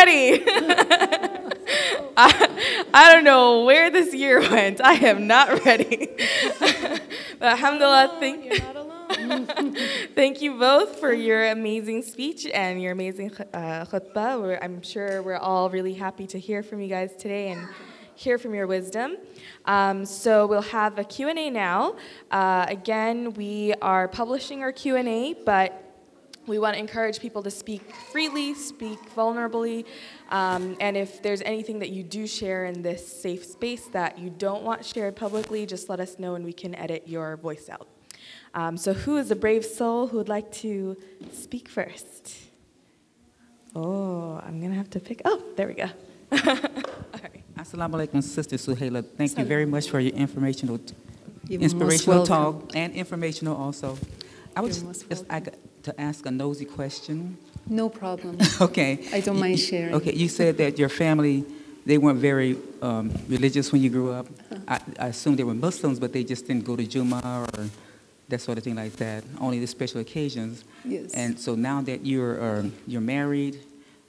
ready. I, I don't know where this year went. I am not ready. but alhamdulillah, thank You're not alone. Thank you both for your amazing speech and your amazing uh, khutbah. We're, I'm sure we're all really happy to hear from you guys today and hear from your wisdom. Um, so we'll have a Q&A now. Uh, again, we are publishing our Q&A, but we want to encourage people to speak freely, speak vulnerably, um, and if there's anything that you do share in this safe space that you don't want shared publicly, just let us know and we can edit your voice out. Um, so, who is the brave soul who would like to speak first? Oh, I'm gonna have to pick. Oh, there we go. All right. Assalamu alaikum, Sister Suhaila. Thank you very much for your informational, You're inspirational talk and informational also. I would You're just, I got to ask a nosy question. No problem. Okay. I don't mind sharing. Okay, you said that your family, they weren't very um, religious when you grew up. Uh-huh. I, I assume they were Muslims, but they just didn't go to Juma or that sort of thing like that, only the special occasions. Yes. And so now that you're, um, you're married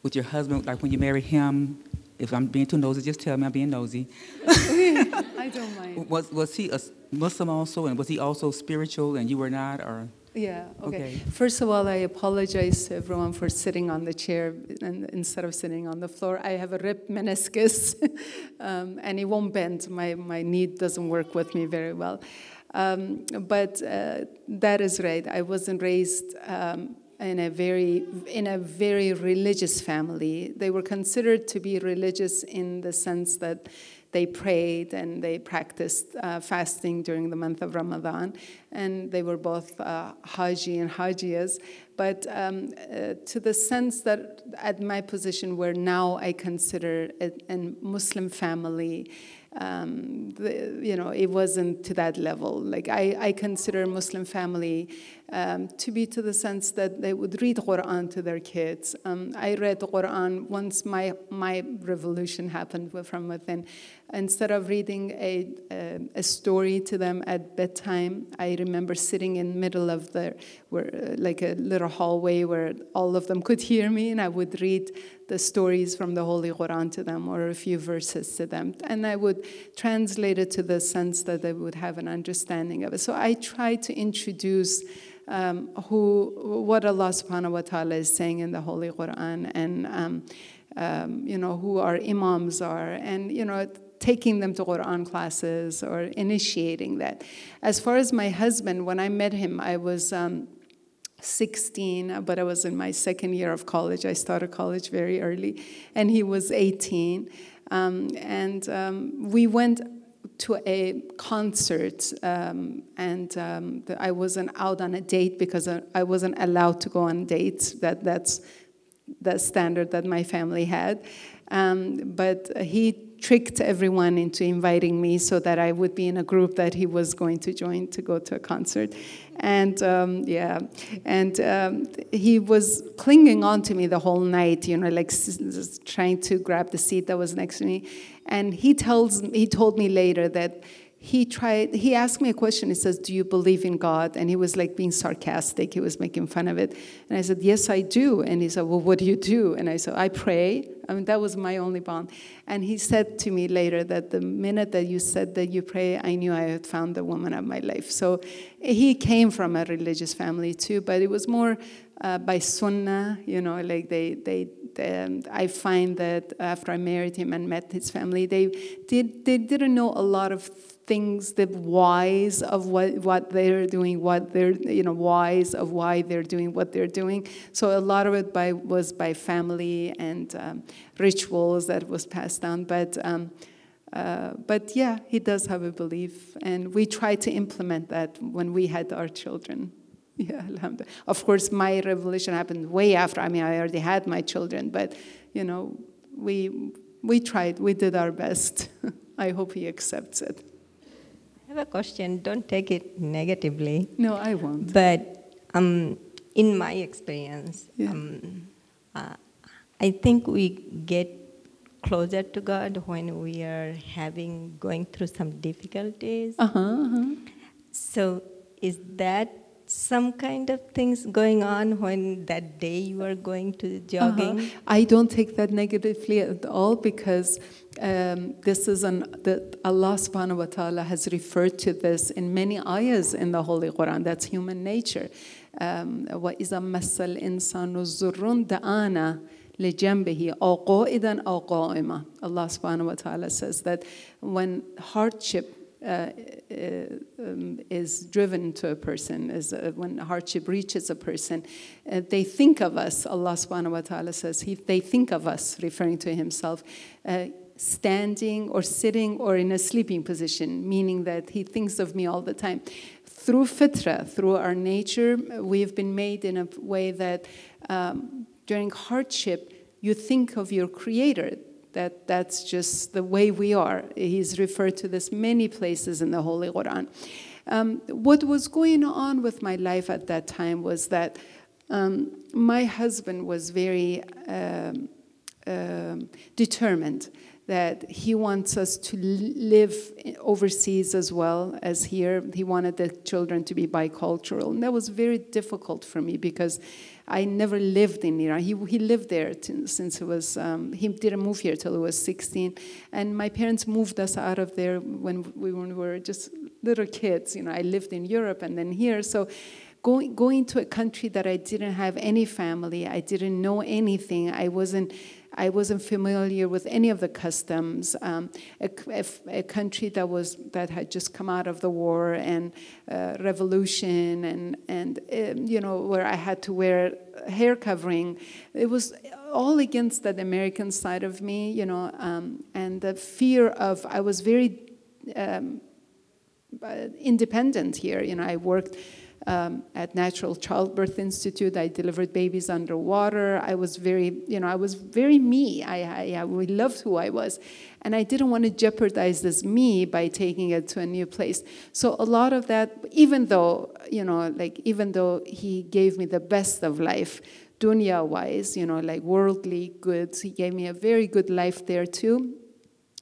with your husband, like when you marry him, if I'm being too nosy, just tell me I'm being nosy. I don't mind. Was, was he a Muslim also, and was he also spiritual and you were not, or? Yeah, okay. Okay. First of all, I apologize to everyone for sitting on the chair and instead of sitting on the floor. I have a ripped meniscus um, and it won't bend. My, my knee doesn't work with me very well. Um, but uh, that is right. I wasn't raised um, in a very in a very religious family. They were considered to be religious in the sense that they prayed and they practiced uh, fasting during the month of Ramadan, and they were both uh, Haji and Hajiyas. But um, uh, to the sense that at my position, where now I consider a, a Muslim family, um, the, you know, it wasn't to that level. Like I, I consider Muslim family um, to be to the sense that they would read Quran to their kids. Um, I read Quran once my my revolution happened from within. Instead of reading a, a, a story to them at bedtime, I remember sitting in middle of the where like a little hallway where all of them could hear me, and I would read the stories from the Holy Quran to them or a few verses to them, and I would translate it to the sense that they would have an understanding of it. So I try to introduce um, who what Allah Subhanahu wa Taala is saying in the Holy Quran, and um, um, you know who our imams are, and you know taking them to Quran classes or initiating that. As far as my husband, when I met him, I was. Um, 16, but I was in my second year of college. I started college very early, and he was 18. Um, and um, we went to a concert, um, and um, I wasn't out on a date because I, I wasn't allowed to go on dates. That, that's the standard that my family had. Um, but he tricked everyone into inviting me so that I would be in a group that he was going to join to go to a concert. And um, yeah, and um, he was clinging on to me the whole night, you know, like trying to grab the seat that was next to me. And he tells, he told me later that he tried he asked me a question. He says do you believe in god? And he was like being sarcastic. He was making fun of it. And i said yes i do. And he said well what do you do? And i said i pray i mean that was my only bond. And he said to me later that the minute that you said that you pray i knew i had found the woman of my life. So he came from a religious family too but it was more uh, by sunnah you know like they they um, I find that after I married him and met his family, they did they didn't know a lot of things, the whys of what, what they're doing, what they're you know whys of why they're doing what they're doing. So a lot of it by was by family and um, rituals that was passed down, but. Um, uh, but yeah, he does have a belief, and we try to implement that when we had our children. Yeah. Of course, my revolution happened way after. I mean, I already had my children, but you know, we we tried. We did our best. I hope he accepts it. Have a question. Don't take it negatively, No, I won't. but um, in my experience, Yeah. um, uh, I think we get closer to God when we are having going through some difficulties. Uh huh. Uh-huh. So, is that some kind of things going on when that day you were going to jogging? Uh-huh. I don't take that negatively at all because um, this is an that Allah subhanahu wa ta'ala has referred to this in many ayahs in the Holy Quran. That's human nature. Um, وَإِذَا مَسَّ الْإِنسَانُ الزُّرٌّ دَعَانَا لجنبه أو قائدا أو قائما. Allah subhanahu wa ta'ala says that when hardship uh, uh, um, is driven to a person, is uh, when hardship reaches a person, uh, they think of us. Allah subhanahu wa ta'ala says, he, they think of us, referring to Himself, standing or sitting or in a sleeping position, meaning that He thinks of me all the time. Through fitra, through our nature, we've been made in a way that um, during hardship, you think of your Creator, that that's just the way we are. He's referred to this many places in the Holy Quran. Um, what was going on with my life at that time was that um, my husband was very um, um determined that he wants us to live overseas as well as here. He wanted the children to be bicultural. And that was very difficult for me because I never lived in Iran. He, he lived there since he was, um, he didn't move here till he was 16. And my parents moved us out of there when we, when we were just little kids. You know, I lived in Europe and then here. So going, going to a country that I didn't have any family, I didn't know anything, I wasn't I wasn't familiar with any of the customs. Um, a, a, country that was that had just come out of the war and uh, revolution, and and um, you know where I had to wear hair covering. It was all against that American side of me, you know, um, and the fear of I was very um, uh, independent here. You know, I worked um, at Natural Childbirth Institute. I delivered babies underwater. I was very, you know, I was very me. I, I, I loved who I was. And I didn't want to jeopardize this me by taking it to a new place. So a lot of that, even though, you know, like, even though he gave me the best of life, dunya wise, you know, like worldly goods, he gave me a very good life there too.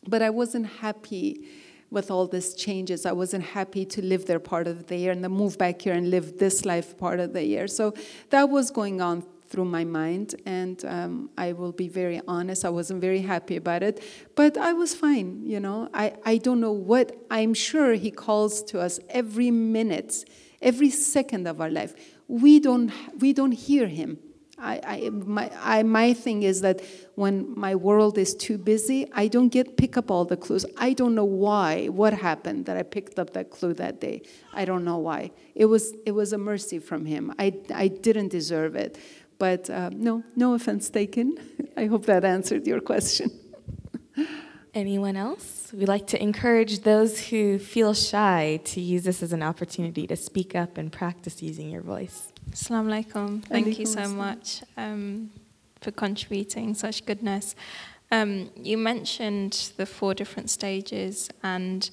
But I wasn't happy with all these changes. I wasn't happy to live there part of the year and then move back here and live this life part of the year. So that was going on through my mind, and um, I will be very honest, I wasn't very happy about it, but I was fine, you know. I, I don't know what, I'm sure He calls to us every minute, every second of our life. We don't, we don't hear Him. I, I, my, I, my thing is that when my world is too busy, I don't get pick up all the clues. I don't know why, what happened that I picked up that clue that day. I don't know why. It was, it was a mercy from him. I, I didn't deserve it. But uh, no, no offense taken. I hope that answered your question. Anyone else? We like to encourage those who feel shy to use this as an opportunity to speak up and practice using your voice. Assalamu alaikum. Thank you so much um, for contributing such goodness. Um, you mentioned the four different stages, and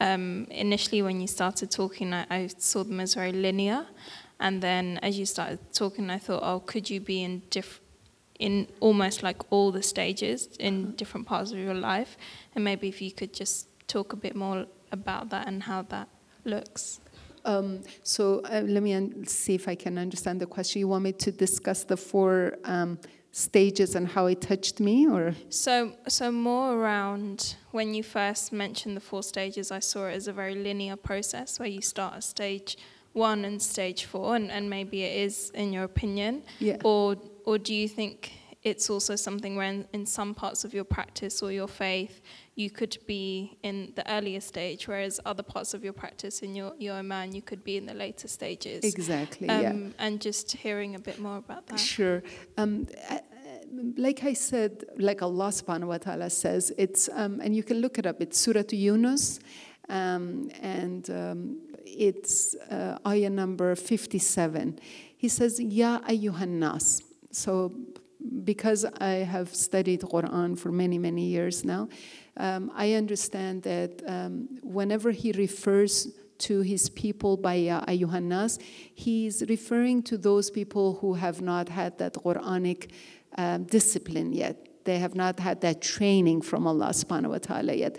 um, initially when you started talking, I, I, saw them as very linear. And then as you started talking, I thought, oh, could you be in diff- in almost like all the stages in different parts of your life? And maybe if you could just talk a bit more about that and how that looks. Um, so uh, let me un- see if I can understand the question. You want me to discuss the four um, stages and how it touched me, or so so more around when you first mentioned the four stages. I saw it as a very linear process where you start at stage one and stage four, and, and maybe it is in your opinion, yeah. or or do you think it's also something where in, in some parts of your practice or your faith you could be in the earlier stage, whereas other parts of your practice in your, your iman, you could be in the later stages. Exactly, um, yeah. And just hearing a bit more about that. Sure. Um, like I said, like Allah subhanahu wa ta'ala says, it's, um, and you can look it up, it's Surah Yunus, um, and um, it's uh, ayah number 57. He says, Ya ayyuhan nas. So, because I have studied Quran for many, many years now, um, I understand that um, whenever he refers to his people by uh, Ayuhannas, he's referring to those people who have not had that Quranic um, discipline yet. They have not had that training from Allah subhanahu wa ta'ala yet.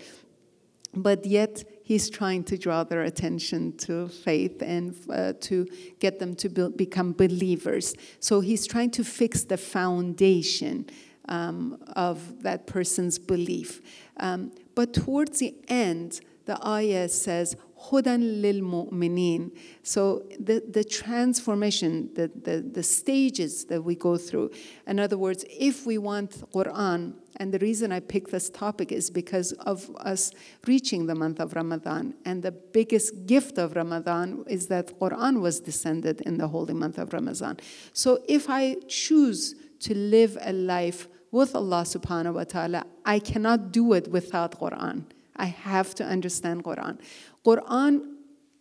But yet, he's trying to draw their attention to faith and uh, to get them to be- become believers. So he's trying to fix the foundation um, of that person's belief. Um, but towards the end, the ayah says, Hudan lil mu'minin. So the, the transformation, the, the, the stages that we go through. In other words, if we want Quran, and the reason I picked this topic is because of us reaching the month of Ramadan. And the biggest gift of Ramadan is that Quran was descended in the holy month of Ramadan. So if I choose to live a life with Allah subhanahu wa ta'ala, I cannot do it without Quran. I have to understand Quran. Quran,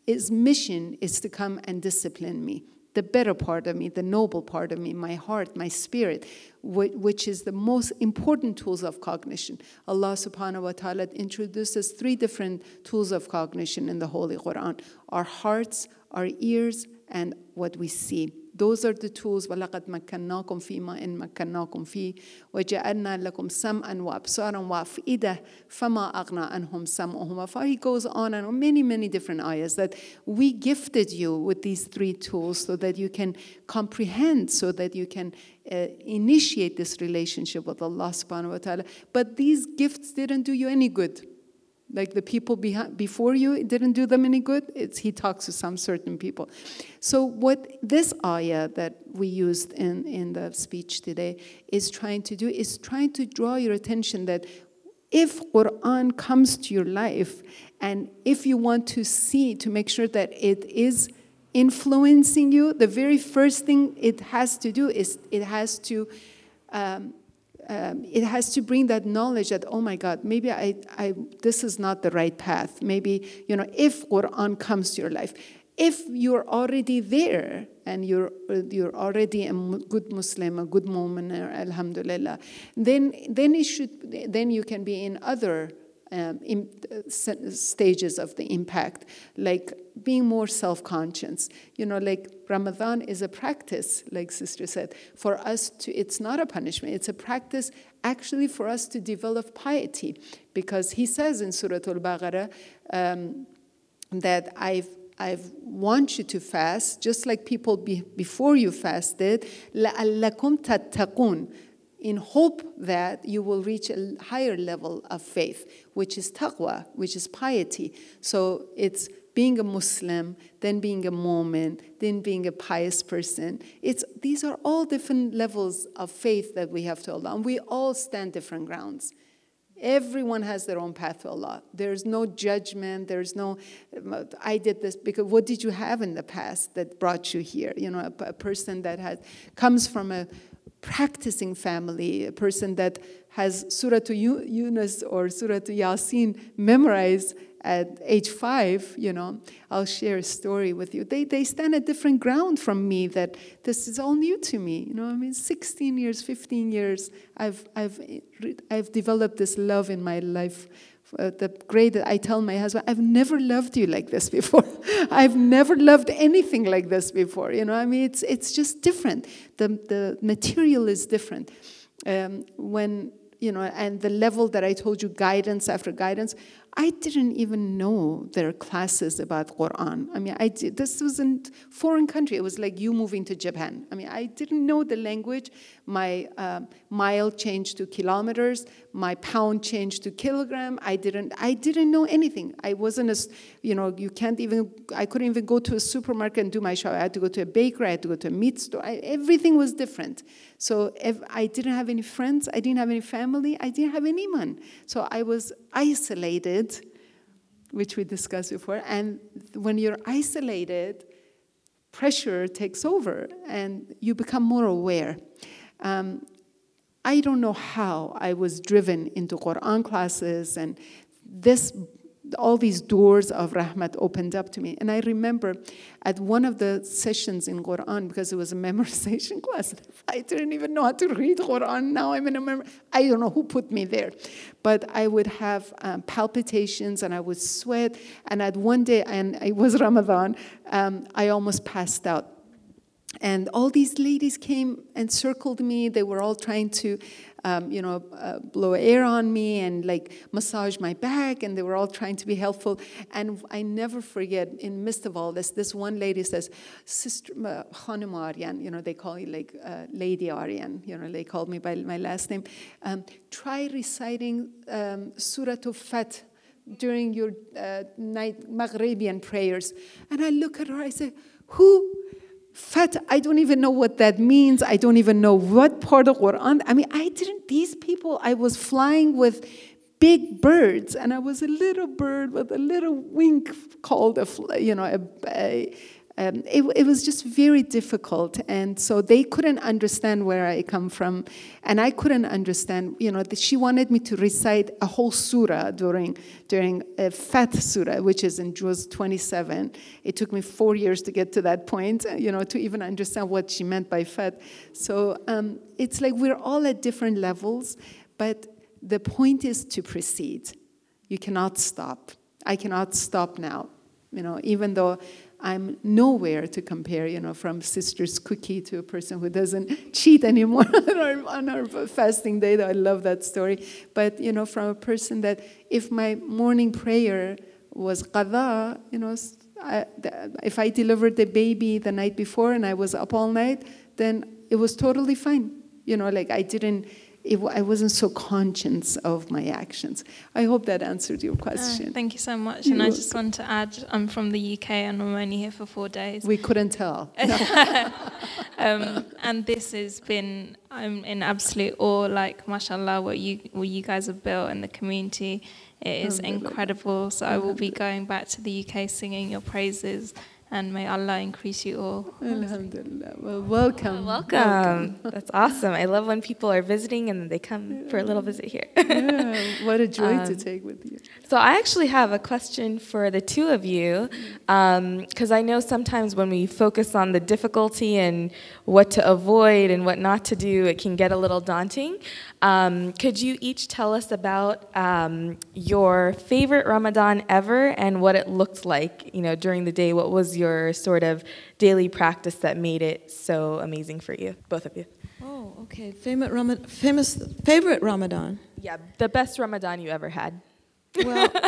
its mission is to come and discipline me. The better part of me, the noble part of me, my heart, my spirit, which is the most important tools of cognition. Allah subhanahu wa ta'ala introduces three different tools of cognition in the Holy Quran our hearts, our ears, and what we see. Those are the tools وَلَقَدْ مَكَّنَّاكُمْ فِي مَا إِن مَكَّنَّاكُمْ فِي وَجَعَلْنَا لَكُمْ سَمْعًا وَأَبْصَارًا وَأَفْئِدَةً فَمَا أَغْنَى عَنْهُمْ سَمْعُهُمْ He goes on and many, many different ayahs that we gifted you with these three tools so that you can comprehend, so that you can uh, initiate this relationship with Allah subhanahu wa ta'ala. But these gifts didn't do you any good. Like the people behind, before you, it didn't do them any good. It's, he talks to some certain people. So, what this ayah that we used in, in the speech today is trying to do is trying to draw your attention that if Quran comes to your life, and if you want to see, to make sure that it is influencing you, the very first thing it has to do is it has to um, um, it has to bring that knowledge that oh my god maybe I, I this is not the right path. Maybe you know if quran comes to your life if you're already there and you're you're already a good muslim a good mu'min alhamdulillah then then it should then you can be in other um, in, uh, stages of the impact, like being more self conscious. You know, like Ramadan is a practice, like Sister said, for us to, it's not a punishment, it's a practice actually for us to develop piety. Because he says in Surah Al Baqarah um, that I've I want you to fast, just like people be, before you fasted, لَأَلَّكُمْ تَتَّقُونَ in hope that you will reach a higher level of faith, which is taqwa, which is piety. So it's being a Muslim, then being a mu'min, then being a pious person. It's, these are all different levels of faith that we have to Allah. And we all stand different grounds. Everyone has their own path to Allah. There's no judgment. There's no, I did this because what did you have in the past that brought you here? You know, a, a person that has comes from a practicing family, a person that has Surah to Yunus or Surah to Yasin memorized at age five, you know, I'll share a story with you. They, they stand a different ground from me that this is all new to me. You know, I mean, 16 years, 15 years, I've, I've, I've developed this love in my life uh, the great that I tell my husband, I've never loved you like this before. I've never loved anything like this before. You know, I mean, it's it's just different. The the material is different. Um, when you know, and the level that I told you, guidance after guidance, I didn't even know there are classes about Quran. I mean, I did, this was in foreign country. It was like you moving to Japan. I mean, I didn't know the language. My uh, mile changed to kilometers. My pound changed to kilogram. I didn't. I didn't know anything. I wasn't as you know. You can't even. I couldn't even go to a supermarket and do my shop. I had to go to a bakery. I had to go to a meat store. I, everything was different. So I didn't have any friends. I didn't have any family. I didn't have anyone. So I was isolated, which we discussed before. And when you're isolated, pressure takes over and you become more aware. Um, I don't know how I was driven into Quran classes and this all these doors of rahmat opened up to me. And I remember at one of the sessions in Quran, because it was a memorization class, I didn't even know how to read Quran. Now I'm in a memory. I don't know who put me there. But I would have um, palpitations and I would sweat. And at one day, and it was Ramadan, um, I almost passed out. and all these ladies came and circled me. They were all trying to, um, you know, uh, blow air on me and like massage my back, and they were all trying to be helpful. And I never forget, in midst of all this, this one lady says, "Sister uh, Aryan," you know, they call me like uh, Lady Aryan. You know, they called me by my last name. Um, try reciting um, Surah Fat during your uh, night Maghribian prayers. And I look at her, I say, Who? Fat, I don't even know what that means. I don't even know what part of Quran. I mean, I didn't, these people, I was flying with big birds, and I was a little bird with a little wing called a, you know, a, a um, it, it, was just very difficult. And so they couldn't understand where I come from. And I couldn't understand, you know, that she wanted me to recite a whole surah during, during a Fat surah, which is in Juz 27. It took me four years to get to that point, uh, you know, to even understand what she meant by Fat. So um, it's like we're all at different levels, but the point is to proceed. You cannot stop. I cannot stop now. You know, even though I'm nowhere to compare, you know, from Sister's Cookie to a person who doesn't cheat anymore on, our, on our fasting day. I love that story. But, you know, from a person that if my morning prayer was qada, you know, I, if I delivered the baby the night before and I was up all night, then it was totally fine. You know, like I didn't it, I wasn't so conscious of my actions. I hope that answered your question. Uh, thank you so much. You're and I just want to add, I'm from the UK and I'm only here for four days. We couldn't tell. um, and this has been, I'm in absolute awe. Like, mashallah, what you what you guys have built in the community. It is incredible. So I will be going back to the UK singing your praises and may Allah increase you all. Alhamdulillah. Well, welcome. welcome. welcome. That's awesome. I love when people are visiting and they come yeah. for a little visit here. yeah, what a joy um, to take with you. So, I actually have a question for the two of you because um, I know sometimes when we focus on the difficulty and what to avoid and what not to do, it can get a little daunting. Um, could you each tell us about um, your favorite Ramadan ever and what it looked like, you know, during the day? What was your sort of daily practice that made it so amazing for you, both of you? Oh, okay. Famous, famous favorite Ramadan. Yeah, the best Ramadan you ever had. Well,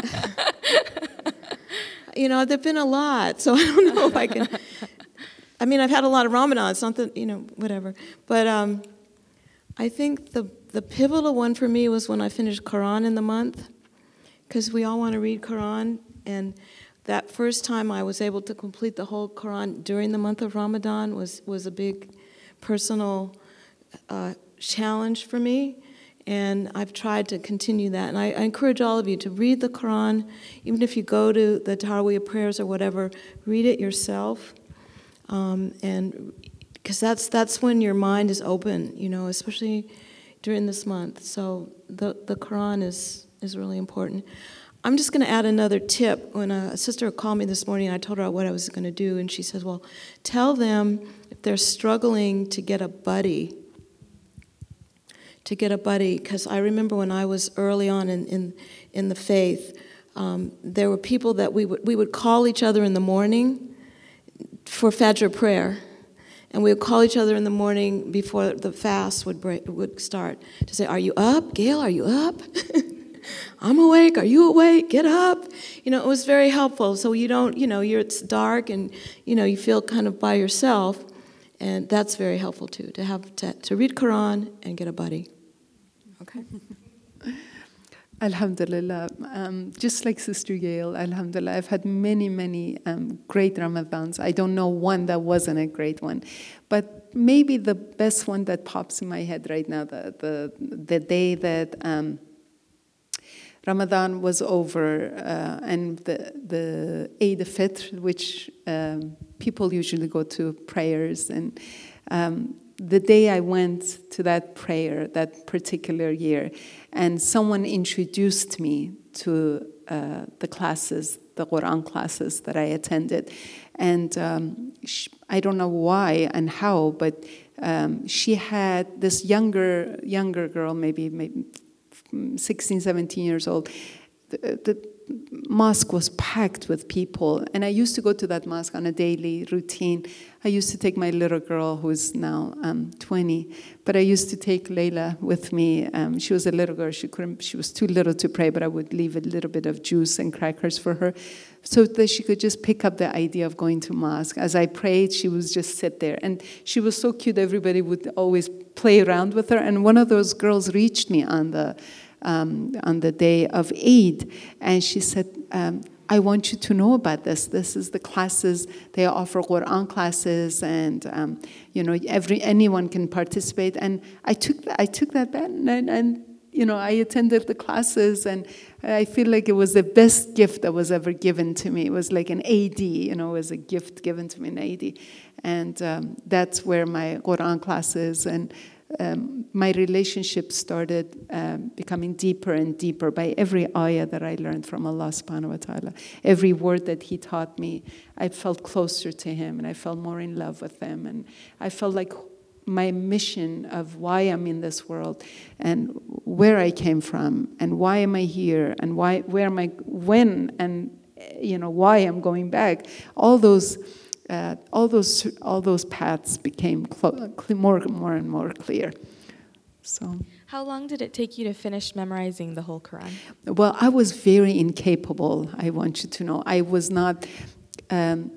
you know, there've been a lot, so I don't know if I can. I mean, I've had a lot of Ramadans, not that you know, whatever. But um, I think the the pivotal one for me was when I finished Quran in the month, because we all want to read Quran, and that first time I was able to complete the whole Quran during the month of Ramadan was was a big personal uh, challenge for me, and I've tried to continue that. And I, I, encourage all of you to read the Quran, even if you go to the Taraweeh prayers or whatever, read it yourself, um, and because that's that's when your mind is open, you know, especially during this month. So the, the Quran is, is really important. I'm just going to add another tip. When a sister called me this morning, I told her what I was going to do, and she says, Well, tell them if they're struggling to get a buddy, to get a buddy. Because I remember when I was early on in, in, in the faith, um, there were people that we would, we would call each other in the morning for Fajr prayer and we would call each other in the morning before the fast would break, would start to say, "Are you up, Gail? Are you up? I'm awake. Are you awake? Get up." You know, it was very helpful. So you don't, you know, you're it's dark and you know you feel kind of by yourself, and that's very helpful too to have to, to read Quran and get a buddy. Okay. Alhamdulillah. Um, just like Sister Gail, Alhamdulillah, I've had many, many um, great Ramadans. I don't know one that wasn't a great one. But maybe the best one that pops in my head right now, the, the, the day that um, Ramadan was over uh, and the, the Eid al-Fitr, which um, people usually go to prayers and um, the day I went to that prayer that particular year, and someone introduced me to uh, the classes, the Quran classes that I attended. And um, she, I don't know why and how, but um, she had this younger, younger girl, maybe, maybe 16, 17 years old, the, the mosque was packed with people. And I used to go to that mosque on a daily routine. I used to take my little girl, who's now um, 20, but I used to take Layla with me. Um, she was a little girl. She couldn't. She was too little to pray, but I would leave a little bit of juice and crackers for her, so that she could just pick up the idea of going to mosque. As I prayed, she would just sit there, and she was so cute. Everybody would always play around with her. And one of those girls reached me on the um, on the day of Eid, and she said, um, I want you to know about this. This is the classes they offer Quran classes, and um, you know every anyone can participate. And I took that, I took that bet, and, and you know I attended the classes, and I feel like it was the best gift that was ever given to me. It was like an AD, you know, it was a gift given to me in AD, and um, that's where my Quran classes and um, my relationship started um, becoming deeper and deeper by every ayah that I learned from Allah subhanahu wa ta'ala. Every word that He taught me, I felt closer to Him and I felt more in love with Him. And I felt like my mission of why I'm in this world and where I came from and why am I here and why, where am I, when and, you know, why I'm going back. All those uh, all those all those paths became more more and more clear. So. How long did it take you to finish memorizing the whole Quran? Well, I was very incapable. I want you to know, I was not. Um,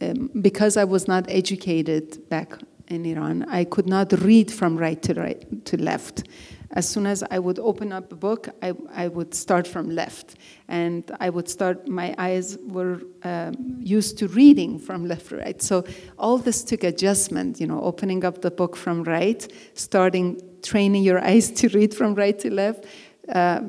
um, because I was not educated back in Iran, I could not read from right to right to left. As soon as I would open up a book, I, I would start from left. And I would start, my eyes were um, used to reading from left to right. So all this took adjustment, you know, opening up the book from right, starting training your eyes to read from right to left, uh,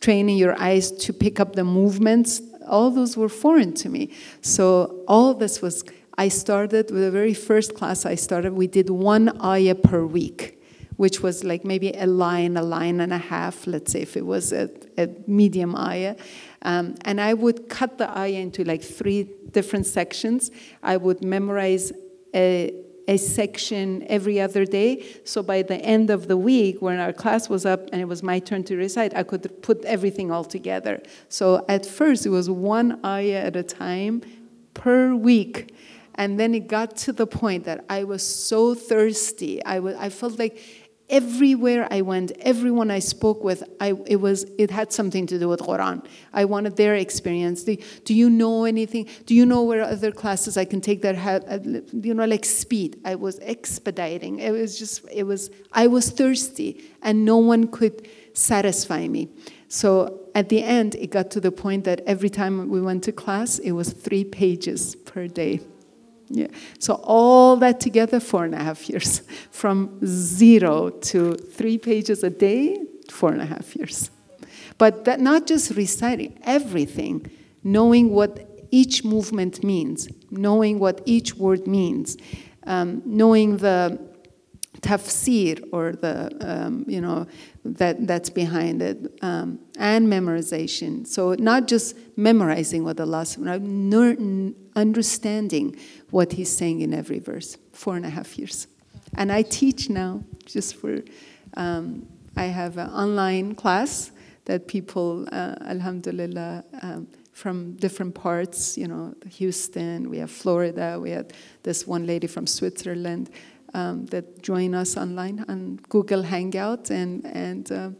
training your eyes to pick up the movements. All those were foreign to me. So all this was, I started with the very first class I started, we did one ayah per week which was like maybe a line, a line and a half, let's say if it was a, a medium ayah. Um, and I would cut the ayah into like three different sections. I would memorize a, a section every other day. So by the end of the week, when our class was up and it was my turn to recite, I could put everything all together. So at first, it was one ayah at a time per week. And then it got to the point that I was so thirsty. I, was, I felt like everywhere I went, everyone I spoke with, I, it was it had something to do with Quran. I wanted their experience. Do, do you know anything? Do you know where other classes I can take that have, uh, you know, like speed? I was expediting. It was just, it was, I was thirsty, and no one could satisfy me. So at the end, it got to the point that every time we went to class, it was three pages per day. Yeah. So all that together, four and a half years. From zero to three pages a day, four and a half years. But that not just reciting, everything, knowing what each movement means, knowing what each word means, um, knowing the tafsir or the um, you know that that's behind it um, and memorization. So not just memorizing what allah subhanahu understanding what he's saying in every verse four and a half years. And i teach now just for um, i have an online class that people uh, alhamdulillah um, from different parts you know houston we have florida we had this one lady from switzerland um, that join us online on Google Hangout, and and uh,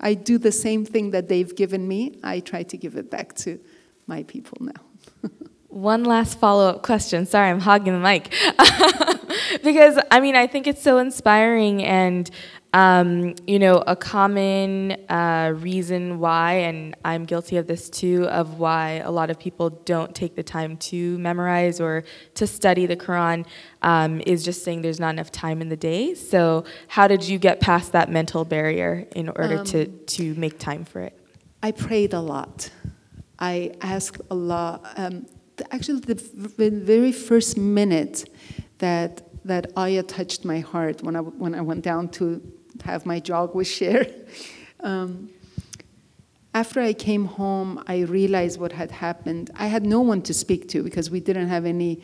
I do the same thing that they've given me. I try to give it back to my people now. One last follow up question. Sorry, I'm hogging the mic. because, I mean, I think it's so inspiring and um, you know, a common uh, reason why, and I'm guilty of this too, of why a lot of people don't take the time to memorize or to study the Quran um, is just saying there's not enough time in the day. So, how did you get past that mental barrier in order um, to, to make time for it? I prayed a lot. I asked Allah. Um, actually, the very first minute that that ayah touched my heart when I, when I went down to have my jog with Cher. Um, after I came home, I realized what had happened. I had no one to speak to because we didn't have any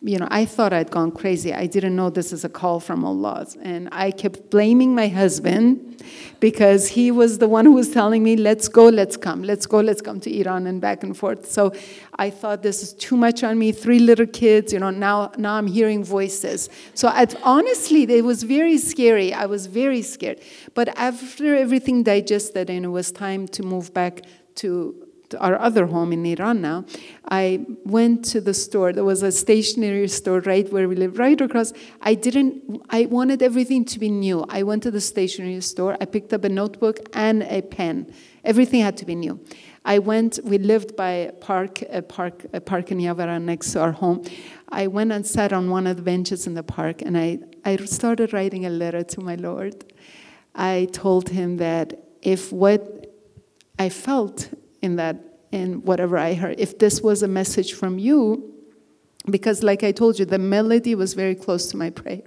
you know, I thought I'd gone crazy. I didn't know this is a call from Allah. And I kept blaming my husband because he was the one who was telling me, let's go, let's come, let's go, let's come to Iran and back and forth. So I thought this is too much on me. Three little kids, you know, now, now I'm hearing voices. So i honestly, it was very scary. I was very scared. But after everything digested and it was time to move back to our other home in Iran now, I went to the store. There was a stationery store right where we live, right across. I didn't, I wanted everything to be new. I went to the stationery store. I picked up a notebook and a pen. Everything had to be new. I went, we lived by a park, a park, a park in Yavara next to our home. I went and sat on one of the benches in the park and I, I started writing a letter to my Lord. I told him that if what I felt in that in whatever I heard. If this was a message from you, because like I told you, the melody was very close to my prayer.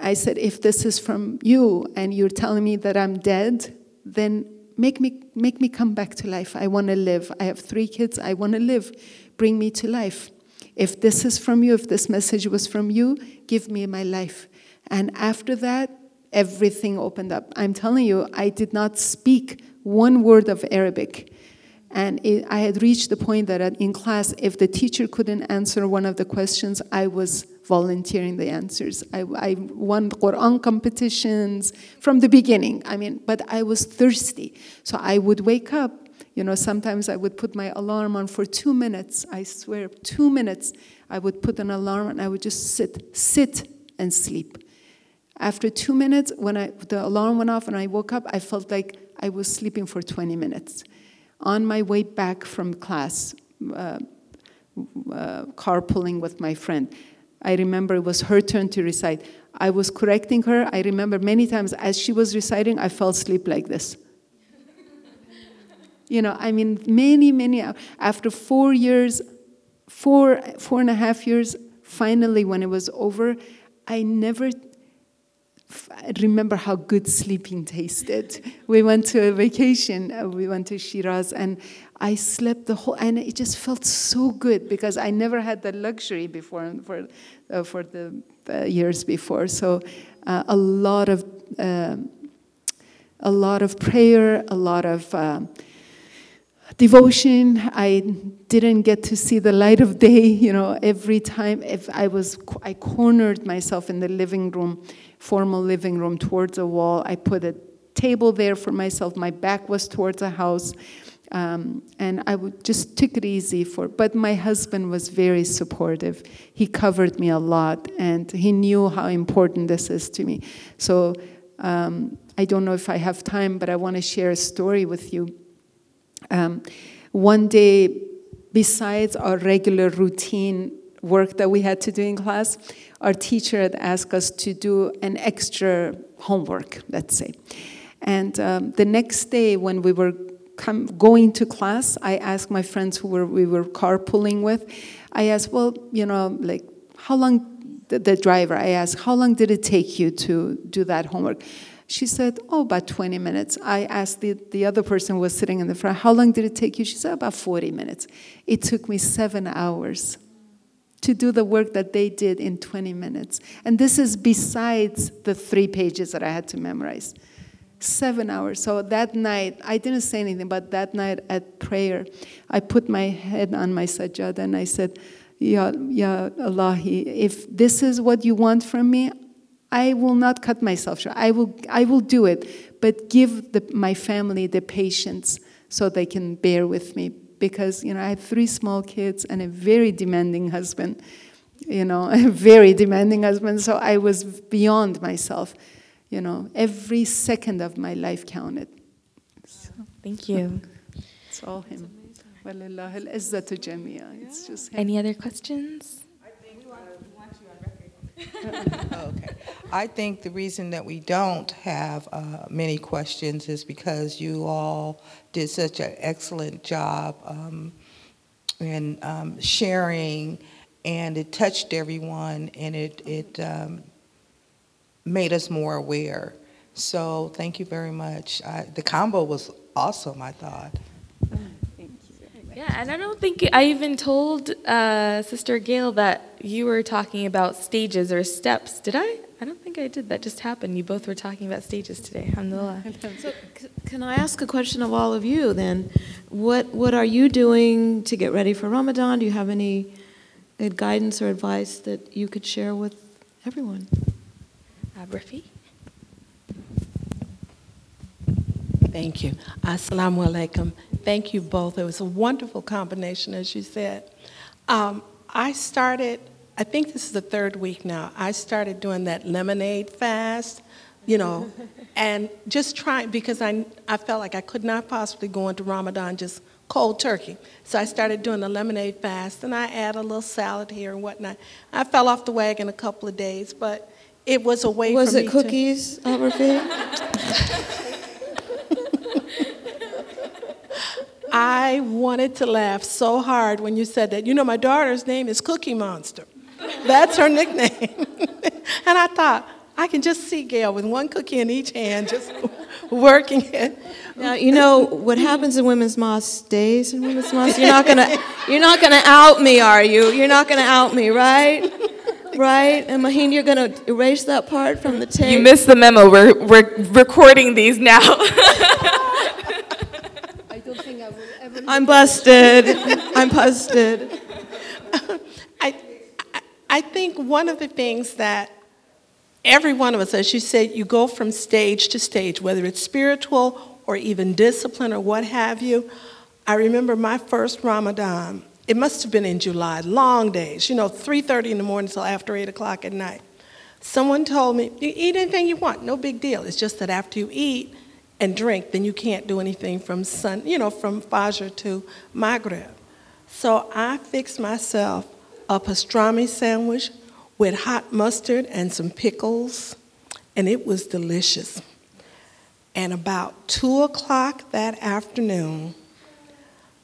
I said, if this is from you and you're telling me that I'm dead, then make me make me come back to life. I want to live. I have three kids. I want to live. Bring me to life. If this is from you, if this message was from you, give me my life. And after that, everything opened up. I'm telling you, I did not speak one word of Arabic. And it, I had reached the point that in class, if the teacher couldn't answer one of the questions, I was volunteering the answers. I, I won Quran competitions from the beginning. I mean, but I was thirsty. So I would wake up. You know, sometimes I would put my alarm on for two minutes. I swear, two minutes. I would put an alarm and I would just sit, sit and sleep. After two minutes, when I, the alarm went off and I woke up, I felt like I was sleeping for 20 minutes on my way back from class, uh, uh, carpooling with my friend. I remember it was her turn to recite. I was correcting her. I remember many times as she was reciting, I fell asleep like this. you know, I mean, many, many, after four years, four, four and a half years, finally, when it was over, I never I remember how good sleeping tasted. We went to a vacation, uh, we went to Shiraz, and I slept the whole, and it just felt so good because I never had that luxury before for, uh, for the uh, years before. So uh, a lot of, uh, a lot of prayer, a lot of uh, devotion. I didn't get to see the light of day, you know, every time. If I was, I cornered myself in the living room formal living room towards a wall. I put a table there for myself. My back was towards a house. Um, and I would just took it easy for. But my husband was very supportive. He covered me a lot, and he knew how important this is to me. So um, I don't know if I have time, but I want to share a story with you. Um, one day, besides our regular routine work that we had to do in class, our teacher had asked us to do an extra homework, let's say. And um, the next day, when we were going to class, I asked my friends who were, we were carpooling with, I asked, well, you know, like, how long, the, the driver, I asked, how long did it take you to do that homework? She said, Oh, about 20 minutes. I asked the, the other person who was sitting in the front, How long did it take you? She said, About 40 minutes. It took me seven hours to do the work that they did in 20 minutes. And this is besides the three pages that I had to memorize. Seven hours. So that night, I didn't say anything, but that night at prayer, I put my head on my sajjada and I said, Ya, ya Allah, if this is what you want from me, I will not cut myself short. I will, I will do it, but give the, my family the patience so they can bear with me because you know I had three small kids and a very demanding husband, you know, a very demanding husband. So I was beyond myself, you know. Every second of my life counted. So, Thank you. It's all him. It's just him. Any other questions? okay. I think the reason that we don't have uh, many questions is because you all did such an excellent job um, in um, sharing, and it touched everyone, and it it um, made us more aware. So thank you very much. I, the combo was awesome. I thought. Yeah, and I don't think I even told uh, Sister Gail that you were talking about stages or steps. Did I? I don't think I did. That just happened. You both were talking about stages today. Alhamdulillah. So, c- can I ask a question of all of you then? What What are you doing to get ready for Ramadan? Do you have any uh, guidance or advice that you could share with everyone? Uh, Rafi? Thank you. Assalamu alaikum. Thank you both. It was a wonderful combination, as you said. Um, I started, I think this is the third week now, I started doing that lemonade fast, you know, and just trying, because I, I felt like I could not possibly go into Ramadan just cold turkey. So I started doing the lemonade fast, and I add a little salad here and whatnot. I fell off the wagon a couple of days, but it was a way Was for it me to- cookies, uh, Rafi? I wanted to laugh so hard when you said that. You know, my daughter's name is Cookie Monster. That's her nickname. and I thought, I can just see Gail with one cookie in each hand, just working it. Now you know what happens in women's mosque stays in women's mosque. You're not gonna, you're not gonna out me, are you? You're not gonna out me, right? Right? And Maheen, you're gonna erase that part from the tape. You missed the memo. We're, we're recording these now. I don't think I will ever. I'm busted. I'm busted. I, I, think one of the things that every one of us, as you said, you go from stage to stage, whether it's spiritual or even discipline or what have you. I remember my first Ramadan. It must have been in July, long days, you know, 3.30 in the morning till after 8 o'clock at night. Someone told me, you eat anything you want, no big deal. It's just that after you eat and drink, then you can't do anything from sun, you know, from Fajr to Maghrib. So I fixed myself a pastrami sandwich with hot mustard and some pickles, and it was delicious. And about two o'clock that afternoon,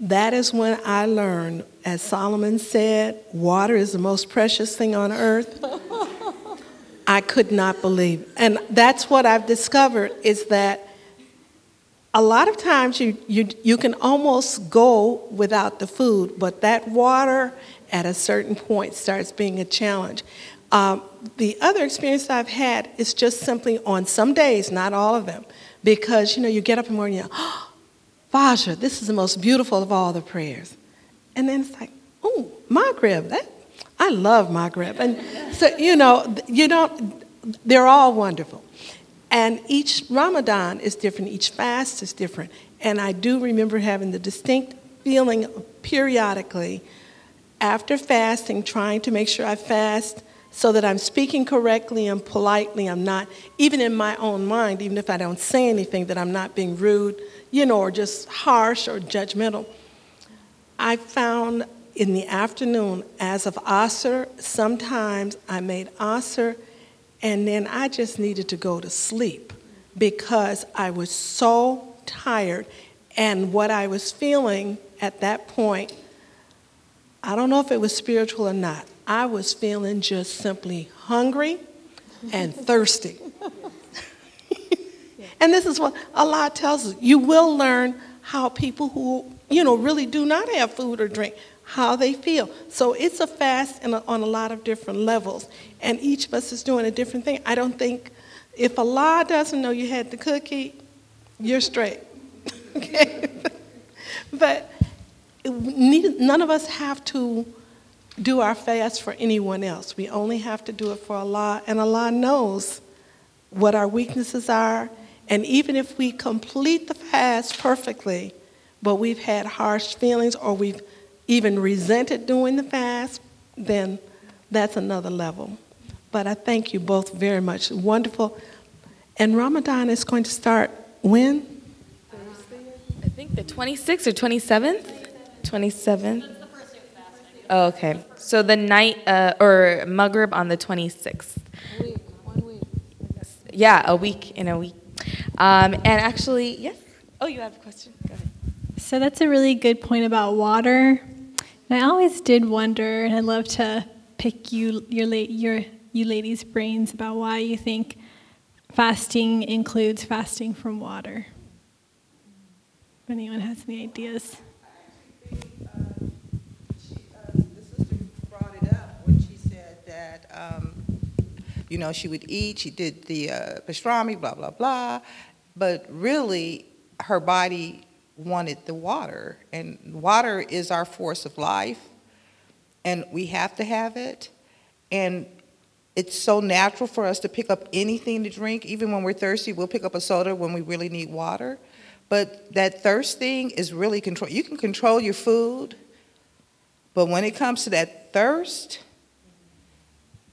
that is when I learned, as Solomon said, water is the most precious thing on earth. I could not believe. And that's what I've discovered is that a lot of times you, you, you can almost go without the food, but that water at a certain point starts being a challenge. Um, the other experience I've had is just simply on some days, not all of them, because you know you get up in the morning, you oh, Fajr, this is the most beautiful of all the prayers, and then it's like, oh, Maghrib, that I love Maghrib, and so you know you don't. They're all wonderful. And each Ramadan is different, each fast is different. And I do remember having the distinct feeling periodically after fasting, trying to make sure I fast so that I'm speaking correctly and politely. I'm not, even in my own mind, even if I don't say anything, that I'm not being rude, you know, or just harsh or judgmental. I found in the afternoon, as of Asr, sometimes I made Asr and then I just needed to go to sleep because I was so tired. And what I was feeling at that point, I don't know if it was spiritual or not, I was feeling just simply hungry and thirsty. and this is what Allah tells us you will learn how people who, you know, really do not have food or drink, how they feel. So it's a fast a, on a lot of different levels, and each of us is doing a different thing. I don't think if Allah doesn't know you had the cookie, you're straight. okay? but none of us have to do our fast for anyone else. We only have to do it for Allah, and Allah knows what our weaknesses are. And even if we complete the fast perfectly, but we've had harsh feelings or we've even resented doing the fast, then that's another level. But I thank you both very much. Wonderful. And Ramadan is going to start when? I think the 26th or 27th? 27th. Oh, okay. So the night uh, or Maghrib on the 26th. Yeah, a week in a week. Um, and actually, yes. Oh, you have a question? Go ahead. So that's a really good point about water. I always did wonder, and I'd love to pick you, your, your, you ladies' brains about why you think fasting includes fasting from water. If anyone has any ideas. Uh, um, you know, she would eat, she did the uh, pastrami, blah, blah, blah. But really, her body wanted the water. And water is our force of life, and we have to have it. And it's so natural for us to pick up anything to drink. Even when we're thirsty, we'll pick up a soda when we really need water. But that thirst thing is really control. You can control your food, but when it comes to that thirst,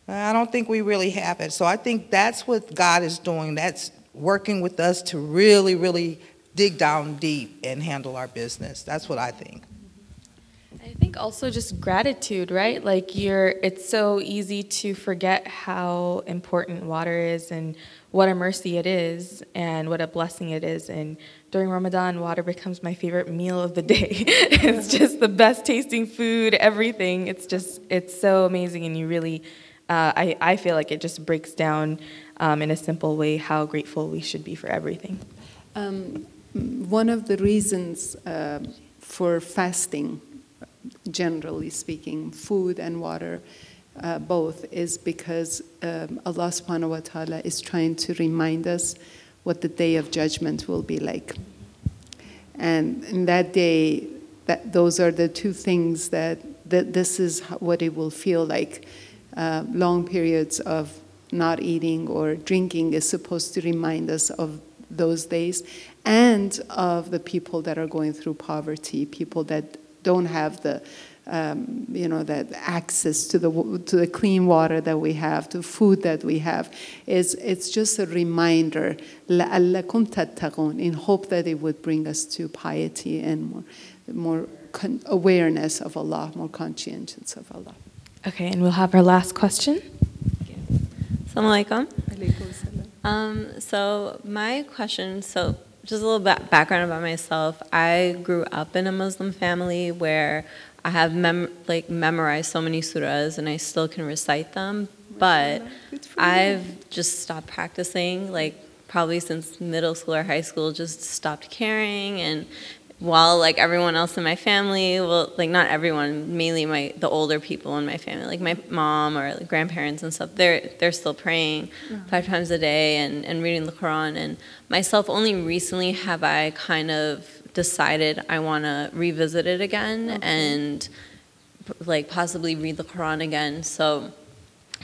I don't think we really have it. So I think that's what God is doing. That's working with us to really, really dig down deep and handle our business. That's what I think. I think also just gratitude, right? Like you're it's so easy to forget how important water is and what a mercy it is and what a blessing it is and during Ramadan water becomes my favorite meal of the day. it's just the best tasting food, everything. It's just it's so amazing and you really uh, I, I feel like it just breaks down um, in a simple way how grateful we should be for everything. Um, one of the reasons uh, for fasting, generally speaking, food and water, uh, both, is because um, Allah subhanahu wa ta'ala is trying to remind us what the day of judgment will be like. And in that day, that those are the two things that, that this is what it will feel like. Uh, long periods of not eating or drinking is supposed to remind us of those days and of the people that are going through poverty, people that don't have the um, you know that access to the to the clean water that we have, to food that we have, is it's just a reminder in hope that it would bring us to piety and more more awareness of Allah, more conscientious of Allah. Okay, and we'll have our last question. Assalamu alaikum. Um, so my question, so just a little bit background about myself. I grew up in a Muslim family where I have mem- like memorized so many surahs and I still can recite them, but I've just stopped practicing. Like probably since middle school or high school, just stopped caring and while like everyone else in my family well like not everyone mainly my the older people in my family like my mom or like grandparents and stuff they're they're still praying five times a day and, and reading the quran. And myself only recently have i kind of decided i want to revisit it again okay. and like possibly read the quran again. So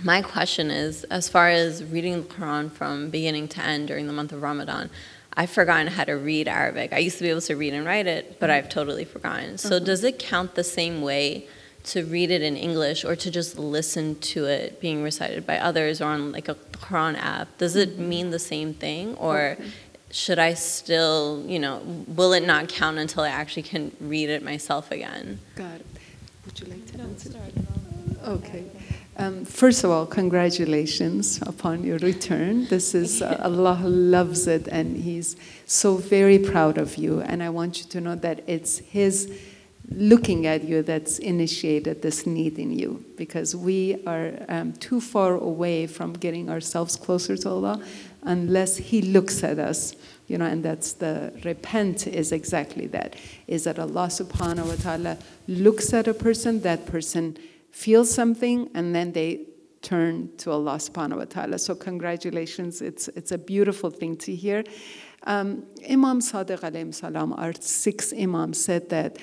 my question is as far as reading the quran from beginning to end during the month of ramadan I've forgotten how to read Arabic. I used to be able to read and write it, but I've totally forgotten. So, mm-hmm. does it count the same way to read it in English or to just listen to it being recited by others or on like a Quran app? Does it mm-hmm. mean the same thing or okay. should I still, you know, will it not count until I actually can read it myself again? Got it. Would you like to answer? Okay. Um, first of all, congratulations upon your return. This is uh, Allah loves it, and He's so very proud of you. And I want you to know that it's His looking at you that's initiated this need in you, because we are um, too far away from getting ourselves closer to Allah unless He looks at us. You know, and that's the repent is exactly that. Is that Allah Subhanahu wa Taala looks at a person, that person feel something and then they turn to Allah subhanahu wa ta'ala. So congratulations, it's, it's a beautiful thing to hear. Um, Imam Sadiq alayhi salam, our sixth Imam, said that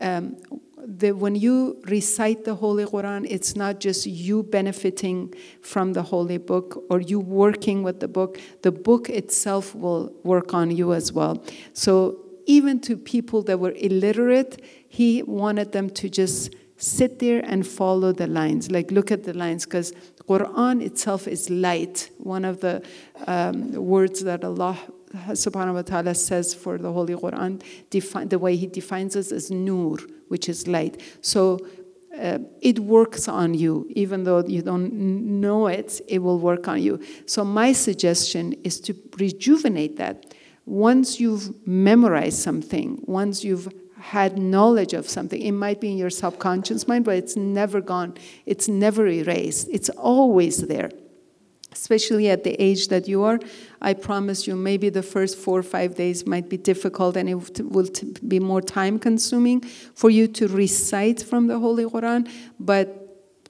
um, the, when you recite the Holy Quran, it's not just you benefiting from the Holy Book or you working with the book, the book itself will work on you as well. So even to people that were illiterate, he wanted them to just sit there and follow the lines like look at the lines because quran itself is light. One of the um, words that allah subhanahu wa ta'ala says for the holy quran define, the way he defines us is nur which is light. So uh, it works on you. Even though you don't know it it will work on you. So my suggestion is to rejuvenate that. Once you've memorized something once you've had knowledge of something. It might be in your subconscious mind, but it's never gone. It's never erased. It's always there. Especially at the age that you are, I promise you, maybe the first four or five days might be difficult and it will be more time consuming for you to recite from the Holy Quran. But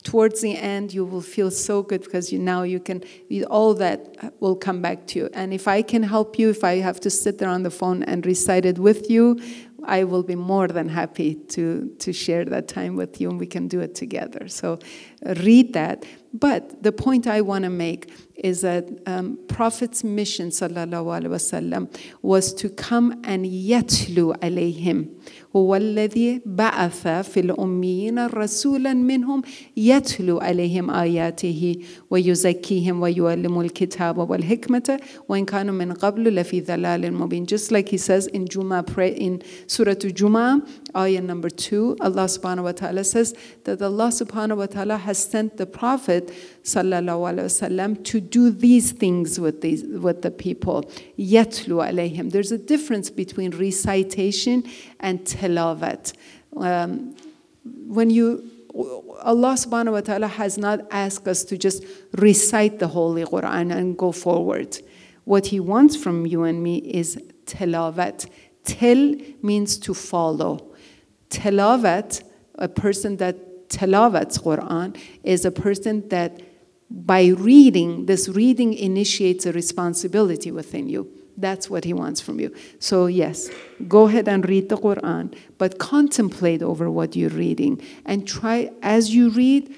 towards the end you will feel so good because you now you can all that will come back to you and if i can help you if i have to sit there on the phone and recite it with you i will be more than happy to to share that time with you and we can do it together. So uh, read that. But the point i want to make is that um, prophet's mission wasallam was to come and yatlu alayhim هو الذي بعث في الأميين رسولا منهم يتلو عليهم آياته ويزكيهم ويعلم الكتاب والحكمة. وإن كانوا من قبل لفي ضلال مبين. Just like he says in Juma in Surah Juma ayah number 2 Allah subhanahu wa ta'ala says that Allah subhanahu wa ta'ala has sent the prophet sallallahu alaihi wasallam to do these things with these with the people yatlu alayhim there's a difference between recitation and tilawat um, when you Allah subhanahu wa ta'ala has not asked us to just recite the Holy Quran and go forward. What He wants from you and me is tilawat. Til means to follow. Tilawat, a person that tilawats Quran, is a person that by reading, this reading initiates a responsibility within you. That's what he wants from you. So, yes, go ahead and read the Quran, but contemplate over what you're reading and try, as you read,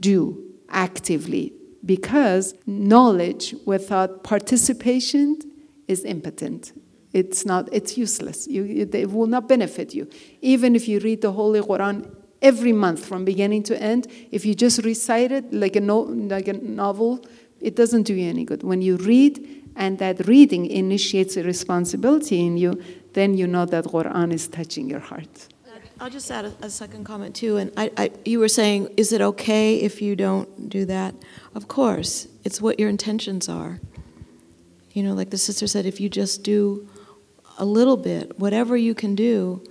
do actively because knowledge without participation is impotent. It's not, it's useless. You, it will not benefit you. Even if you read the Holy Quran every month from beginning to end. If you just recite it like a, no, like a novel, it doesn't do you any good. When you read and that reading initiates a responsibility in you, then you know that Quran is touching your heart. I'll just add a, a second comment too. And I, I, you were saying, is it okay if you don't do that? Of course, it's what your intentions are. You know, like the sister said, if you just do a little bit, whatever you can do,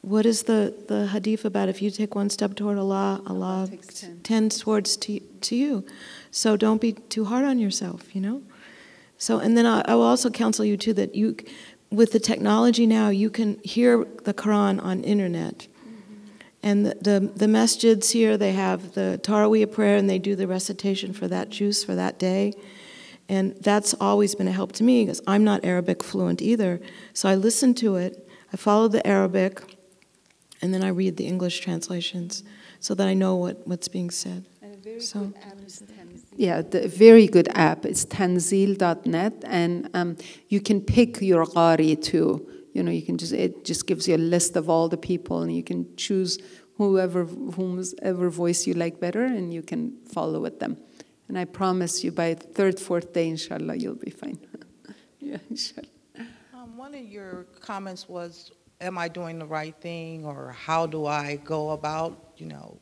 what is the, the hadith about? If you take one step toward Allah, Allah, Allah tends towards to, to you. So don't be too hard on yourself, you know? So, and then I, I will also counsel you too that you, with the technology now, you can hear the Quran on internet. Mm-hmm. And the, the, the masjids here, they have the Taraweeh prayer and they do the recitation for that juz for that day. And that's always been a help to me because I'm not Arabic fluent either. So I listen to it, I follow the Arabic, and then I read the English translations so that I know what, what's being said. So. Yeah, the very good app is tanzil.net, and um, you can pick your qari too. You know, you can just it just gives you a list of all the people, and you can choose whoever whomever voice you like better, and you can follow with them. And I promise you, by third, fourth day, inshallah, you'll be fine. yeah, inshallah. Um, one of your comments was am I doing the right thing or how do I go about, you know,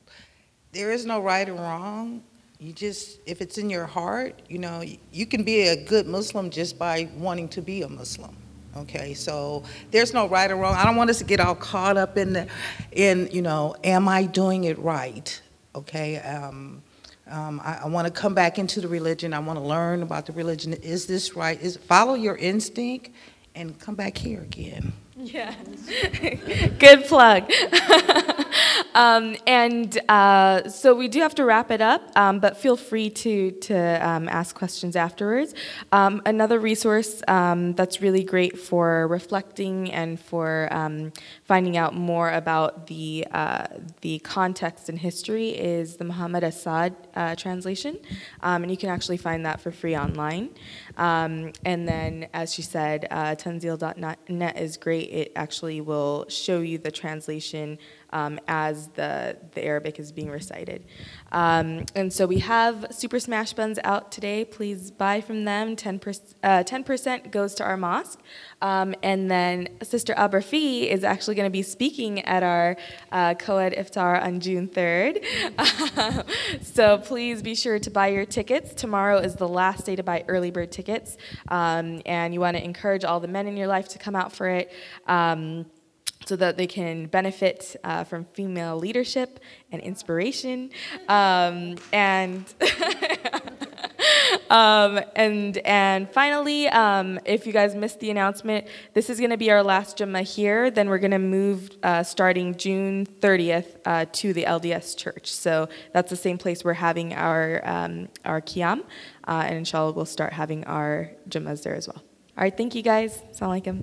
there is no right or wrong. You just, if it's in your heart, you know, you can be a good Muslim just by wanting to be a Muslim. Okay, so there's no right or wrong. I don't want us to get all caught up in the, in you know, am I doing it right? Okay, um, um, I, I want to come back into the religion. I want to learn about the religion. Is this right? Is follow your instinct, and come back here again. Yeah, good plug. um, and uh, so we do have to wrap it up, um, but feel free to, to um, ask questions afterwards. Um, another resource um, that's really great for reflecting and for um, finding out more about the, uh, the context and history is the Muhammad Asad uh, translation, and you can actually find that for free online. and then, as she said, uh, tanzil.net is great it actually will show you the translation um, as the, the Arabic is being recited. Um, and so we have Super Smash Buns out today. Please buy from them. 10%, uh, 10% goes to our mosque. Um, and then Sister Abrafi is actually going to be speaking at our uh, Coed Iftar on June 3rd. so please be sure to buy your tickets. Tomorrow is the last day to buy early bird tickets. Um, and you want to encourage all the men in your life to come out for it. Um, so that they can benefit uh, from female leadership and inspiration. Um, and um, and and finally, um, if you guys missed the announcement, this is going to be our last Jummah here. Then we're going to move uh, starting June 30th uh, to the LDS Church. So that's the same place we're having our um, our Qiyam, uh, and inshallah we'll start having our Jummahs there as well. All right, thank you guys. Assalamu.